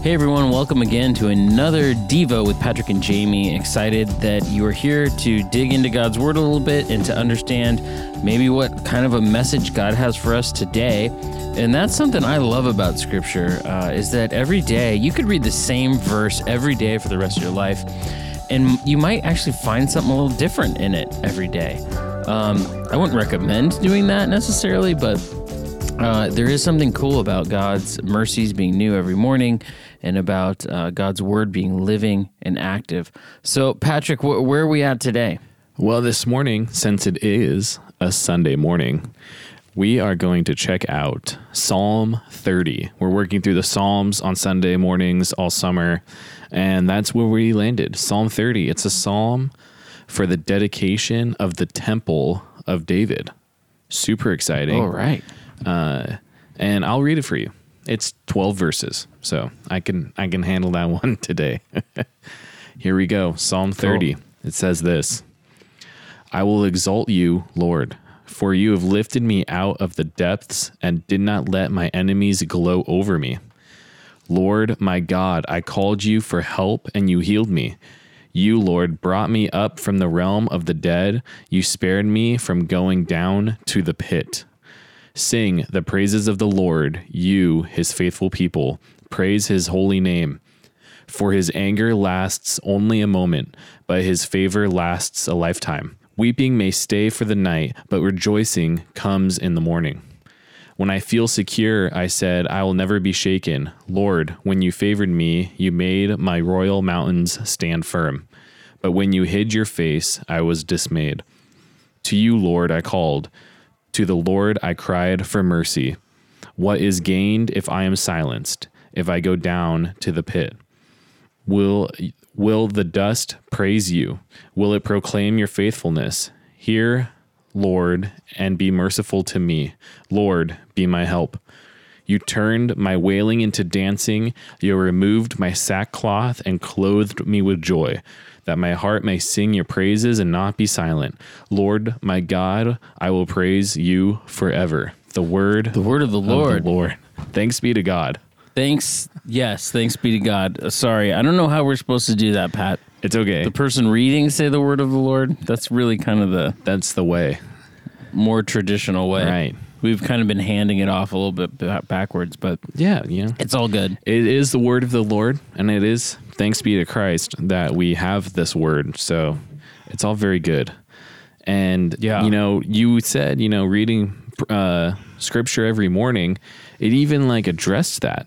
Hey everyone, welcome again to another Devo with Patrick and Jamie. Excited that you are here to dig into God's Word a little bit and to understand maybe what kind of a message God has for us today. And that's something I love about Scripture uh, is that every day you could read the same verse every day for the rest of your life, and you might actually find something a little different in it every day. Um, I wouldn't recommend doing that necessarily, but uh, there is something cool about God's mercies being new every morning and about uh, God's word being living and active. So, Patrick, wh- where are we at today? Well, this morning, since it is a Sunday morning, we are going to check out Psalm 30. We're working through the Psalms on Sunday mornings all summer, and that's where we landed. Psalm 30. It's a psalm for the dedication of the temple of David. Super exciting. All right. Uh, and I'll read it for you. It's 12 verses, so I can I can handle that one today. Here we go. Psalm 30. Cool. It says this. I will exalt you, Lord, for you have lifted me out of the depths and did not let my enemies glow over me. Lord, my God, I called you for help and you healed me. You, Lord, brought me up from the realm of the dead. You spared me from going down to the pit. Sing the praises of the Lord, you, his faithful people. Praise his holy name. For his anger lasts only a moment, but his favor lasts a lifetime. Weeping may stay for the night, but rejoicing comes in the morning. When I feel secure, I said, I will never be shaken. Lord, when you favored me, you made my royal mountains stand firm. But when you hid your face, I was dismayed. To you, Lord, I called. To the Lord I cried for mercy. What is gained if I am silenced, if I go down to the pit? Will will the dust praise you? Will it proclaim your faithfulness? Hear, Lord, and be merciful to me. Lord, be my help. You turned my wailing into dancing. You removed my sackcloth and clothed me with joy, that my heart may sing your praises and not be silent. Lord, my God, I will praise you forever. The word, The word of the Lord. of the Lord. Thanks be to God. Thanks. Yes, thanks be to God. Uh, sorry, I don't know how we're supposed to do that, Pat. It's okay. The person reading say the word of the Lord. That's really kind of the That's the way. more traditional way. Right. We've kind of been handing it off a little bit backwards, but Yeah, you know. it's all good. It is the word of the Lord, and it is thanks be to Christ that we have this word. So it's all very good. And Yeah. you know, you said you know reading uh, scripture every morning. It even like addressed that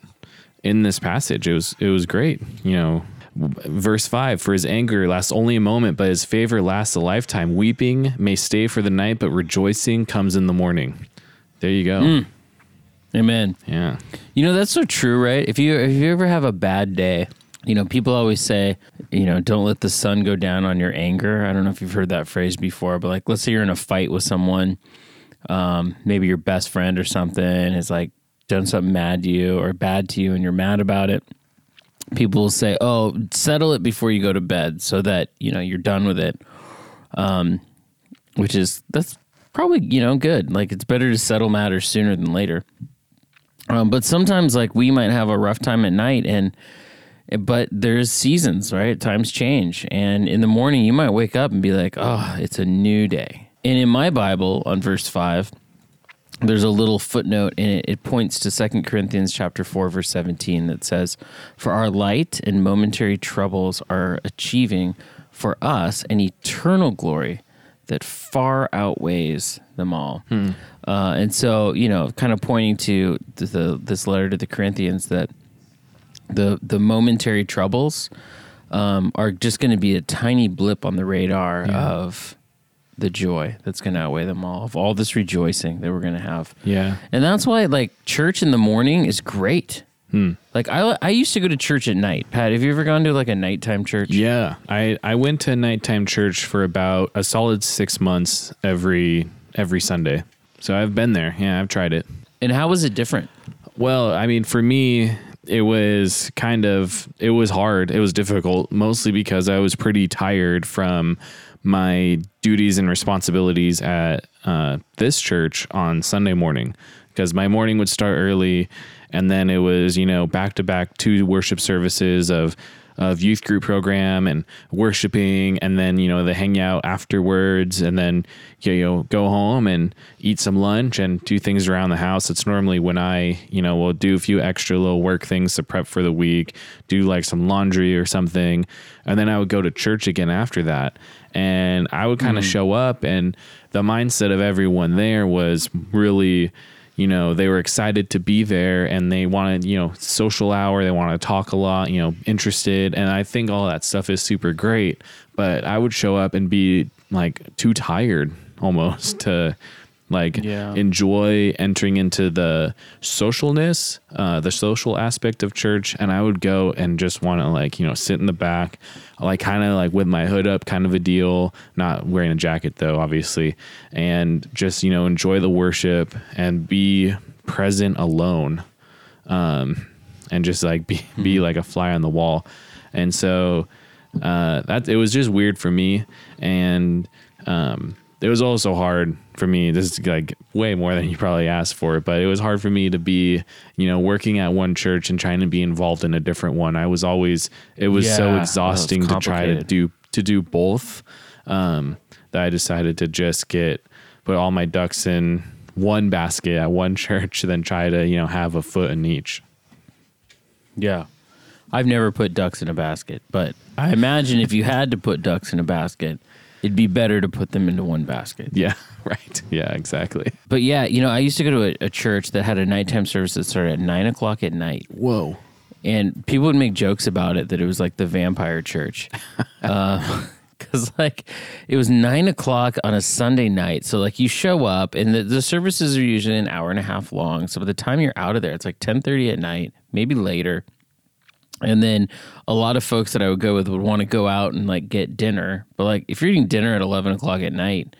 in this passage. It was it was great. You know, verse five: For his anger lasts only a moment, but his favor lasts a lifetime. Weeping may stay for the night, but rejoicing comes in the morning. There you go. Amen. Yeah. You know that's so true, right? If you if you ever have a bad day, you know people always say, you know, don't let the sun go down on your anger. I don't know if you've heard that phrase before, but like, let's say you're in a fight with someone, um, maybe your best friend or something is like done something mad to you or bad to you, and you're mad about it. People will say, "Oh, settle it before you go to bed, so that you know you're done with it." Um, which is that's probably you know good. Like it's better to settle matters sooner than later. Um, but sometimes, like we might have a rough time at night, and but there's seasons, right? Times change, and in the morning you might wake up and be like, "Oh, it's a new day." And in my Bible, on verse five, there's a little footnote, and it, it points to Second Corinthians chapter four, verse seventeen, that says, "For our light and momentary troubles are achieving for us an eternal glory." That far outweighs them all, uh, and so you know, kind of pointing to the, the this letter to the Corinthians that the the momentary troubles um, are just going to be a tiny blip on the radar of the joy that's going to outweigh them all of all this rejoicing that we're going to have. Yeah. And that's why like church in the morning is great. Like I I used to go to church at night. Pat, have you ever gone to like a nighttime church? Yeah, I I went to nighttime church for about a solid six months every every Sunday. So I've been there. Yeah, I've tried it. And how was it different? Well, I mean, for me, it was kind of it was hard. It was difficult, mostly because I was pretty tired from my duties and responsibilities at uh, this church on Sunday morning. Because my morning would start early, and then it was you know back to back two worship services of of youth group program and worshiping and then you know they hang out afterwards and then you know go home and eat some lunch and do things around the house. It's normally when i you know will do a few extra little work things to prep for the week do like some laundry or something and then i would go to church again after that. And i would kind of mm. show up and the mindset of everyone there was really you know they were excited to be there and they wanted you know social hour they want to talk a lot you know interested. And i think all that stuff is super great but i would show up and be like too tired almost to like Yeah. enjoy entering into the socialness uh, the social aspect of church. And i would go and just want to like you know sit in the back like kind of like with my hood up kind of a deal not wearing a jacket though obviously and just you know enjoy the worship and be present alone um and just like be be like a fly on the wall. And so uh that it was just weird for me. And um it was also hard for me this is like way more than you probably asked for but it was hard for me to be you know working at one church and trying to be involved in a different one. I was always it was Yeah, so was exhausting to try to do to do both um that i decided to just get put all my ducks in one basket at one church then try to you know have a foot in each. Yeah. I've never put ducks in a basket, but I imagine if you had to put ducks in a basket, it'd be better to put them into one basket. yeah right. Yeah exactly. But yeah, you know, I used to go to a, a church that had a nighttime service that started at nine o'clock at night. whoa. And people would make jokes about it that it was like the vampire church. Uh, because like it was nine o'clock on a sunday night. So like you show up and the, the services are usually an hour and a half long. So by the time you're out of there it's like 10.30 at night maybe later and then a lot of folks that i would go with would want to go out and like get dinner but like if you're eating dinner at 11 o'clock at night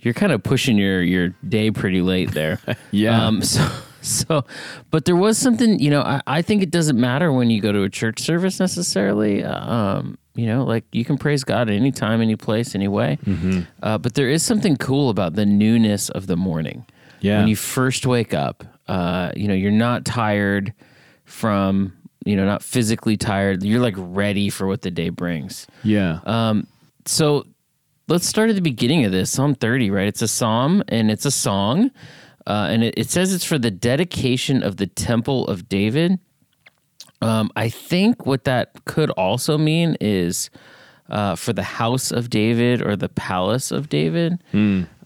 you're kind of pushing your your day pretty late there. Yeah. Um, so so, but there was something. You know, I, I think it doesn't matter when you go to a church service necessarily. Um, you know, like you can praise God at any time, any place, any way. Uh, but there is something cool about the newness of the morning. Yeah. When you first wake up, uh, you know, you're not tired from. You know, not physically tired. You're like ready for what the day brings. yeah Um, so let's start at the beginning of this Psalm 30, right? It's a psalm and it's a song. Uh, and it, it says it's for the dedication of the temple of David. Um, I think what that could also mean is uh, for the house of David or the palace of David.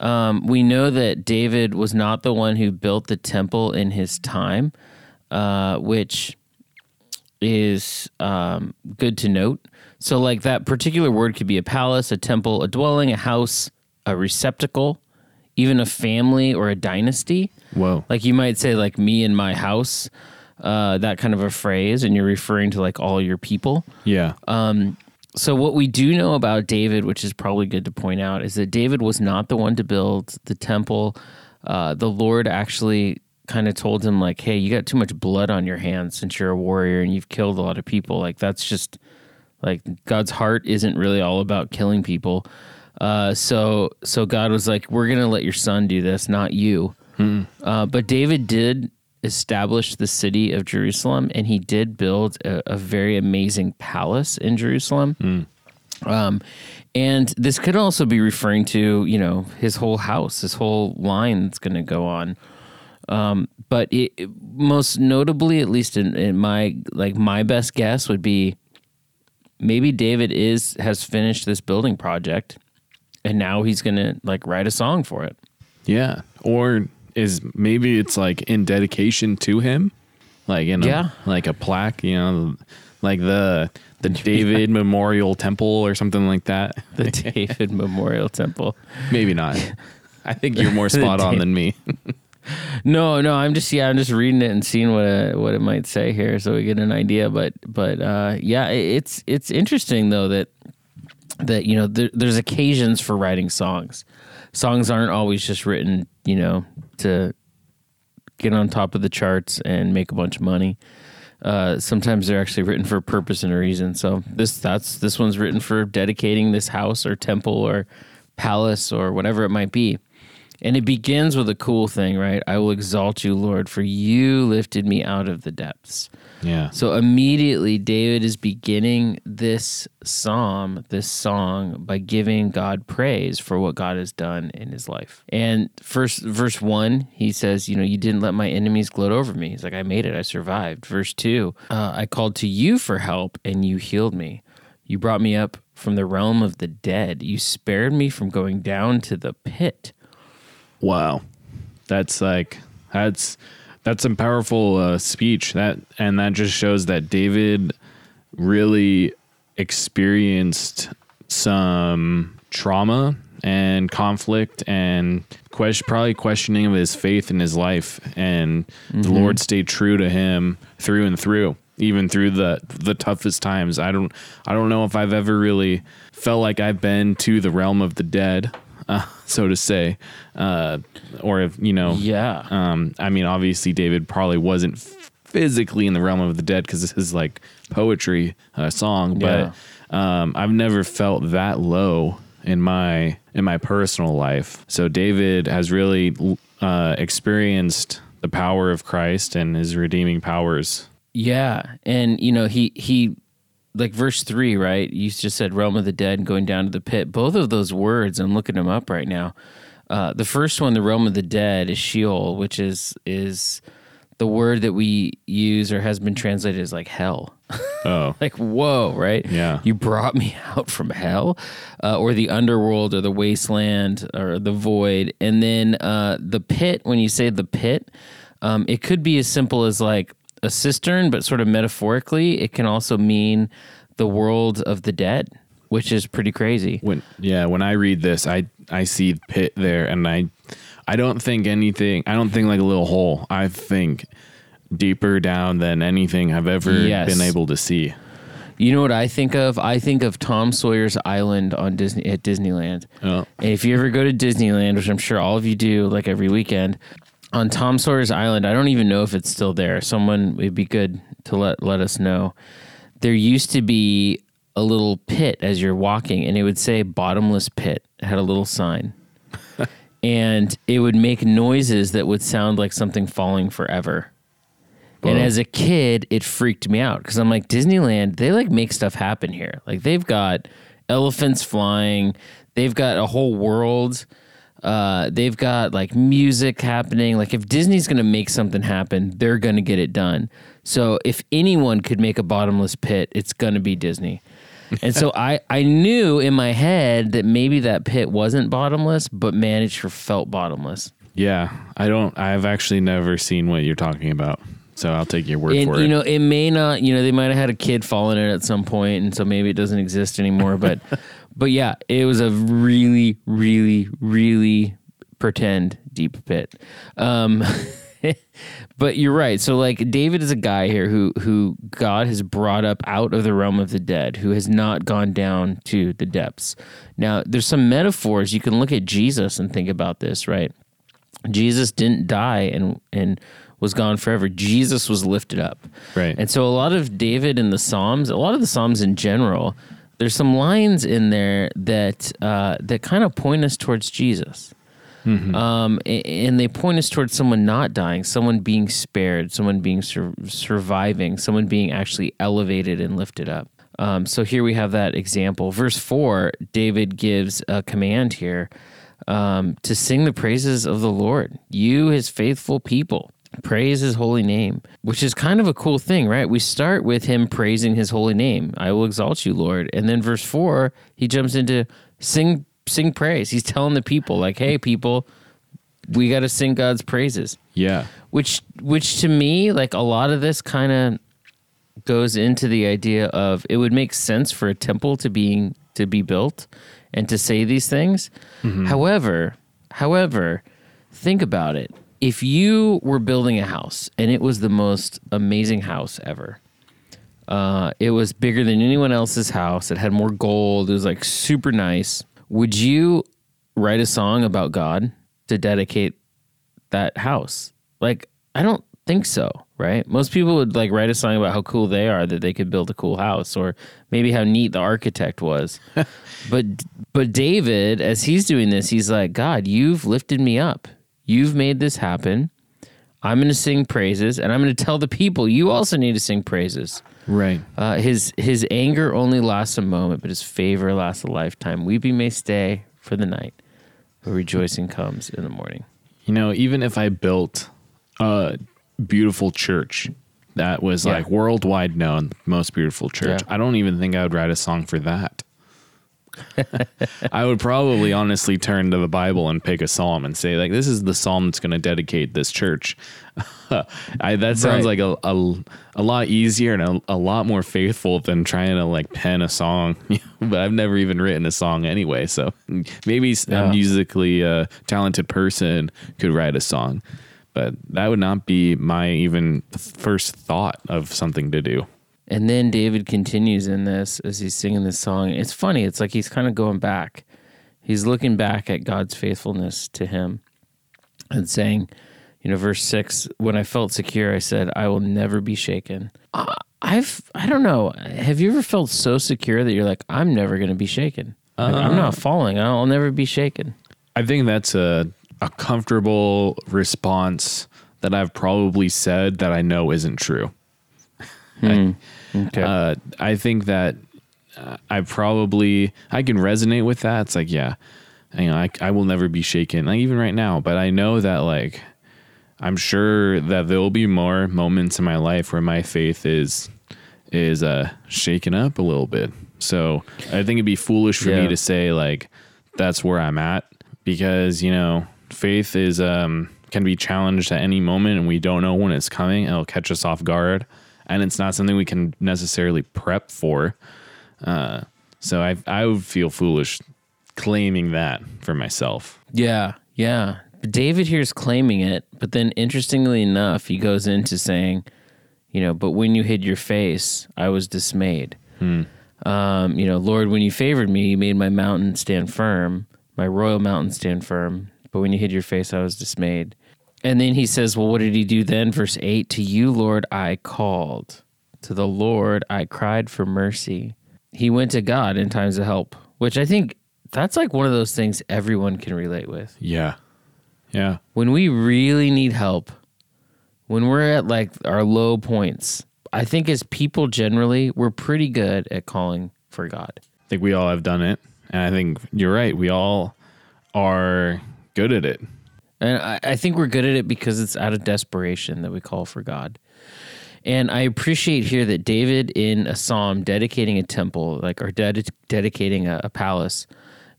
Um, we know that David was not the one who built the temple in his time, uh, which is um, good to note. So, like that particular word could be a palace, a temple, a dwelling, a house, a receptacle, even a family or a dynasty. whoa Like you might say, like me and my house, uh, that kind of a phrase, and you're referring to like all your people. yeah Um, So, what we do know about David, which is probably good to point out, is that David was not the one to build the temple. Uh, the Lord actually kind of told him, like, hey, you got too much blood on your hands since you're a warrior and you've killed a lot of people. Like, that's just like God's heart isn't really all about killing people. Uh, so, so God was like, we're going to let your son do this, not you. Uh, but David did establish the city of Jerusalem, and he did build a, a very amazing palace in Jerusalem. Um, and this could also be referring to, you know, his whole house, his whole line that's going to go on. Um, but it, it- most notably, at least in, in my like my best guess would be maybe David is has finished this building project, and now he's going to like write a song for it. Yeah. Or is maybe it's like in dedication to him, like in a, Yeah. like a plaque, you know, like the the David Memorial Temple or something like that. The David Memorial Temple. maybe not. I think you're more spot on than me. No, no, I'm just yeah, I'm just reading it and seeing what it, what it might say here, so we get an idea. But but uh, yeah, it's it's interesting though that that you know there, there's occasions for writing songs. Songs aren't always just written, you know, to get on top of the charts and make a bunch of money. Uh, sometimes they're actually written for a purpose and a reason. So this that's this one's written for dedicating this house or temple or palace or whatever it might be. And it begins with a cool thing, right? I will exalt you, Lord, for you lifted me out of the depths. Yeah. So immediately, David is beginning this psalm, this song, by giving God praise for what God has done in his life. And first, verse one, he says, You know, you didn't let my enemies gloat over me. He's like, I made it, I survived. Verse two, uh, I called to you for help, and you healed me. You brought me up from the realm of the dead. You spared me from going down to the pit. Wow. That's like that's that's some powerful uh, speech. That and that just shows that David really experienced some trauma and conflict and question, probably questioning of his faith in his life. And the Lord stayed true to him through and through even through the the toughest times. I don't I don't know if I've ever really felt like I've been to the realm of the dead uh, so to say uh, or if you know Yeah. um, I mean, obviously, David probably wasn't physically in the realm of the dead because this is like poetry uh, song, but um, I've never felt that low in my in my personal life. So David has really uh, experienced the power of Christ and his redeeming powers. Yeah, and you know he he like verse three, right? You just said realm of the dead going down to the pit. Both of those words, I'm looking them up right now. Uh, the first one, the realm of the dead, is Sheol, which is is the word that we use or has been translated as like hell. Oh, like whoa, right? Yeah. you brought me out from hell, uh, or the underworld, or the wasteland, or the void, and then uh, the pit. When you say the pit, um, it could be as simple as like a cistern, but sort of metaphorically, it can also mean the world of the dead, which is pretty crazy. when yeah, when I read this, I I see pit there, and I I don't think anything. I don't think like a little hole. I think deeper down than anything I've ever Yes. been able to see. You know what I think of? I think of Tom Sawyer's Island on Disney at Disneyland. Oh. And if you ever go to Disneyland, which I'm sure all of you do, like every weekend, on Tom Sawyer's Island, I don't even know if it's still there. Someone it'd be good to let let us know. There used to be a little pit as you're walking, and it would say "bottomless pit." It had a little sign, and it would make noises that would sound like something falling forever. And as a kid, it freaked me out because I'm like, Disneyland, they like make stuff happen here. Like they've got elephants flying, they've got a whole world, uh, they've got like music happening. Like if Disney's gonna make something happen, they're gonna get it done. So if anyone could make a bottomless pit, it's gonna be Disney. And so I, I knew in my head that maybe that pit wasn't bottomless, but managed for felt bottomless. Yeah, I don't. I've actually never seen what you're talking about, so I'll take your word for it. you know it may not you know they might have had a kid fall in it at some point and so maybe it doesn't exist anymore but but yeah it was a really really really pretend deep pit. Um but you're right. So like david is a guy here who who god has brought up out of the realm of the dead who has not gone down to the depths. Now there's some metaphors. You can look at jesus and think about this right? Jesus didn't die and and was gone forever. Jesus was lifted up. Right. And so a lot of David in the Psalms, a lot of the Psalms in general, there's some lines in there that uh, that kind of point us towards Jesus. Um, and they point us towards someone not dying, someone being spared, someone being sur- surviving, someone being actually elevated and lifted up. Um, so here we have that example. Verse four, David gives a command here um, to sing the praises of the Lord, you, his faithful people. Praise his holy name, which is kind of a cool thing, right? We start with him praising his holy name. I will exalt you, Lord. And then verse four, he jumps into sing sing praise. He's telling the people, like, hey, people, we got to sing God's praises. yeah, Which, which to me, like a lot of this kind of goes into the idea of it would make sense for a temple to being to be built and to say these things. Mm-hmm. However, however, think about it. If you were building a house and it was the most amazing house ever, uh, it was bigger than anyone else's house. It had more gold. It was like super nice. Would you write a song about God to dedicate that house? Like, I don't think so, right? Most people would like write a song about how cool they are that they could build a cool house or maybe how neat the architect was. but but David as he's doing this, he's like, "God, you've lifted me up. You've made this happen. I'm going to sing praises and I'm going to tell the people you also need to sing praises." Right. Uh, his his anger only lasts a moment, but his favor lasts a lifetime. Weeping may stay for the night, but rejoicing comes in the morning. You know, even if I built a beautiful church that was Yeah. like worldwide known, most beautiful church, Yeah. I don't even think I would write a song for that. I would probably honestly turn to the Bible and pick a psalm and say, like, this is the psalm that's going to dedicate this church. I, that sounds Right. like a, a, a lot easier and a, a lot more faithful than trying to like pen a song. but I've never even written a song anyway. So maybe Yeah. a musically uh, talented person could write a song. But that would not be my even first thought of something to do. And then David continues in this as he's singing this song. It's funny. It's like he's kind of going back. He's looking back at God's faithfulness to him and saying, you know, verse six, when I felt secure, I said, I will never be shaken. Uh, I've, I don't know. Have you ever felt so secure that you're like, I'm never going to be shaken? Like, I'm not falling. I'll never be shaken. I think that's a a comfortable response that I've probably said that I know isn't true. Okay. Uh, I think that uh, I probably I can resonate with that. It's like yeah, you know, I I will never be shaken. Like even right now, but I know that like I'm sure that there will be more moments in my life where my faith is is uh shaken up a little bit. So I think it'd be foolish for Yeah. me to say like that's where I'm at because you know faith is um can be challenged at any moment and we don't know when it's coming. It'll catch us off guard and it's not something we can necessarily prep for. Uh, so I I would feel foolish claiming that for myself. Yeah, yeah. David here is claiming it, but then interestingly enough, he goes into saying, you know, but when you hid your face, I was dismayed. Um, you know, Lord, when you favored me, you made my mountain stand firm, my royal mountain stand firm. But when you hid your face, I was dismayed. And then he says, well, what did he do then? Verse 8 To you, Lord, I called. To the Lord, I cried for mercy. He went to God in times of help, which I think that's like one of those things everyone can relate with Yeah. Yeah. when we really need help, when we're at like our low points, I think as people generally, we're pretty good at calling for God. I think we all have done it. And I think you're right. We all are good at it. And I, I think we're good at it because it's out of desperation that we call for God. And I appreciate here that David, in a psalm dedicating a temple, like or ded- dedicating a, a palace,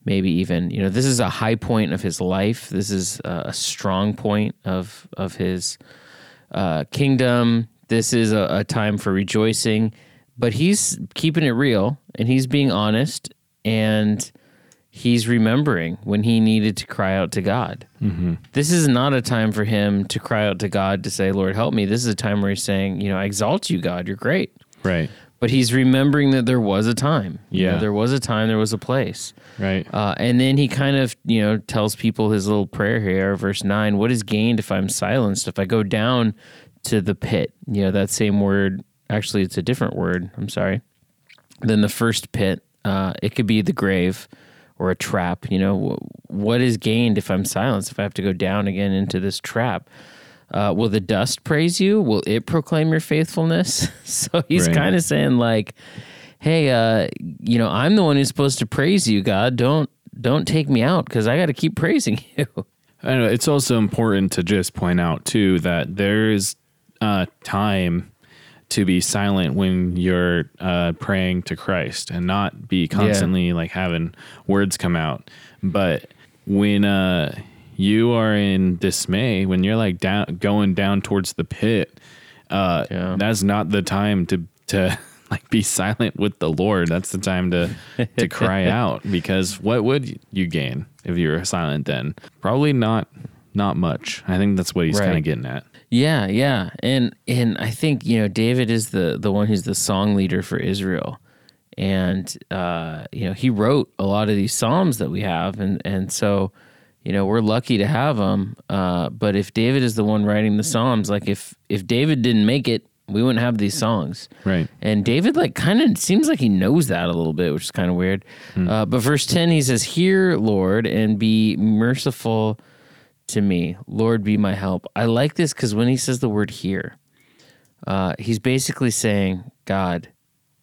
maybe even, you know, this is a high point of his life. This is a, a strong point of of his uh, kingdom. This is a, a time for rejoicing, but he's keeping it real and he's being honest and he's remembering when he needed to cry out to God. This is not a time for him to cry out to God to say, Lord, help me. This is a time where he's saying, you know, I exalt you, God. You're great. Right. But he's remembering that there was a time. You know, Yeah. there was a time, there was a place. Right. Uh, and then he kind of, you know, tells people his little prayer here, verse 9 What is gained if I'm silenced? If I go down to the pit, you know, that same word, actually, it's a different word. I'm sorry. Than the first pit. Uh, it could be the grave or a trap. You know, what is gained if I'm silenced? If I have to go down again into this trap? Uh, will the dust praise you? Will it proclaim your faithfulness? so he's Right. kind of saying, like, hey, uh, you know, I'm the one who's supposed to praise you, God. Don't don't take me out because I got to keep praising you. I know it's also important to just point out too that there's uh, time to be silent when you're uh, praying to Christ and not be constantly like having words come out. But when uh, you are in dismay, when you're like down going down towards the pit, uh, Yeah. that's not the time to to like be silent with the Lord. That's the time to to cry out because what would you gain if you were silent then? Probably not not much. I think that's what he's Right. kind of getting at. Yeah, yeah, and and I think you know David is the the one who's the song leader for Israel, and uh, you know he wrote a lot of these psalms that we have, and and so you know, we're lucky to have them. Uh, but if David is the one writing the Psalms, like if if David didn't make it, we wouldn't have these songs. Right. And David, like, kind of seems like he knows that a little bit, which is kind of weird. Uh, but verse 10, he says, Hear, Lord, and be merciful to me. Lord, be my help. I like this because when he says the word hear, uh, he's basically saying, God,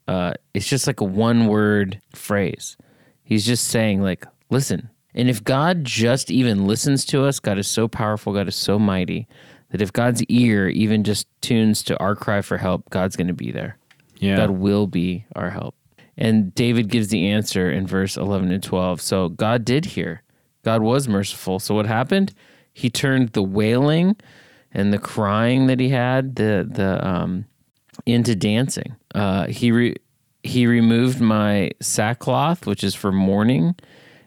uh, it's just like a one word phrase. He's just saying, like, listen. And if God just even listens to us, God is so powerful, God is so mighty, that if God's ear even just tunes to our cry for help, God's going to be there. Yeah. God will be our help. And David gives the answer in verse 11 and 12. So God did hear. God was merciful. So what happened? He turned the wailing and the crying that he had the the um into dancing. Uh he re- he removed my sackcloth, which is for mourning,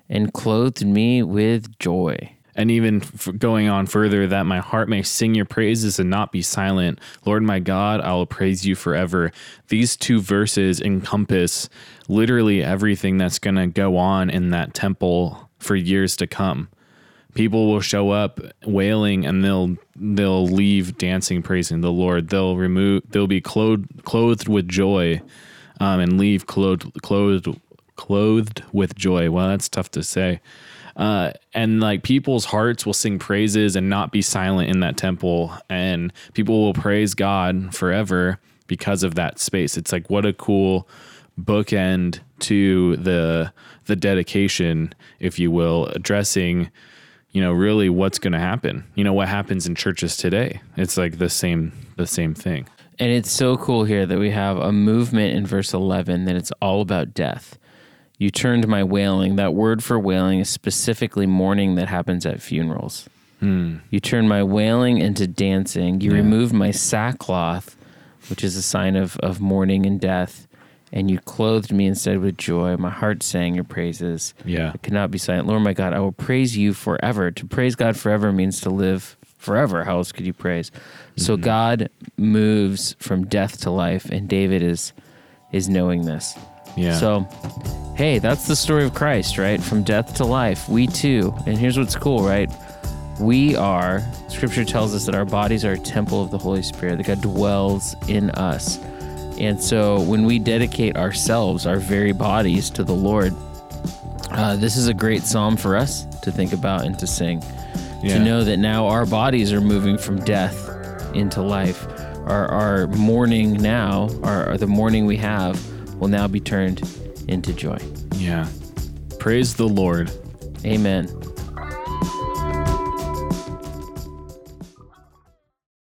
and clothed me with joy. And even going on further, that my heart may sing your praises and not be silent. Lord my God, I will praise you forever. These two verses encompass literally everything that's going to go on in that temple for years to come. People will show up wailing and they'll they'll leave dancing praising the Lord. They'll remove they'll be clothed clothed with joy um, and leave clothed clothed clothed with joy. Well, that's tough to say uh, and like people's hearts will sing praises and not be silent in that temple and people will praise god forever because of that space it's like what a cool bookend to the the dedication if you will addressing you know really what's going to happen you know what happens in churches today it's like the same the same thing And it's so cool here that we have a movement in verse 11 that it's all about death. You turned my wailing. That word for wailing is specifically mourning that happens at funerals. Hmm. You turned my wailing into dancing. You removed my sackcloth, which is a sign of, of mourning and death, and you clothed me instead with joy. My heart sang your praises. Yeah. I cannot be silent. Lord my God, I will praise you forever. To praise God forever means to live forever. How else could you praise? So mm-hmm. God moves from death to life, and David is is knowing this. yeah So, hey, that's the story of Christ, right? From death to life. We too. And here's what's cool, right? We are, scripture tells us that our bodies are a temple of the Holy Spirit, that God dwells in us. And so when we dedicate ourselves, our very bodies to the Lord, uh, this is a great psalm for us to think about and to sing. Yeah. To know that now our bodies are moving from death into life. Our, our mourning now, our, the mourning we have, will now be turned into joy. yeah praise the lord Amen.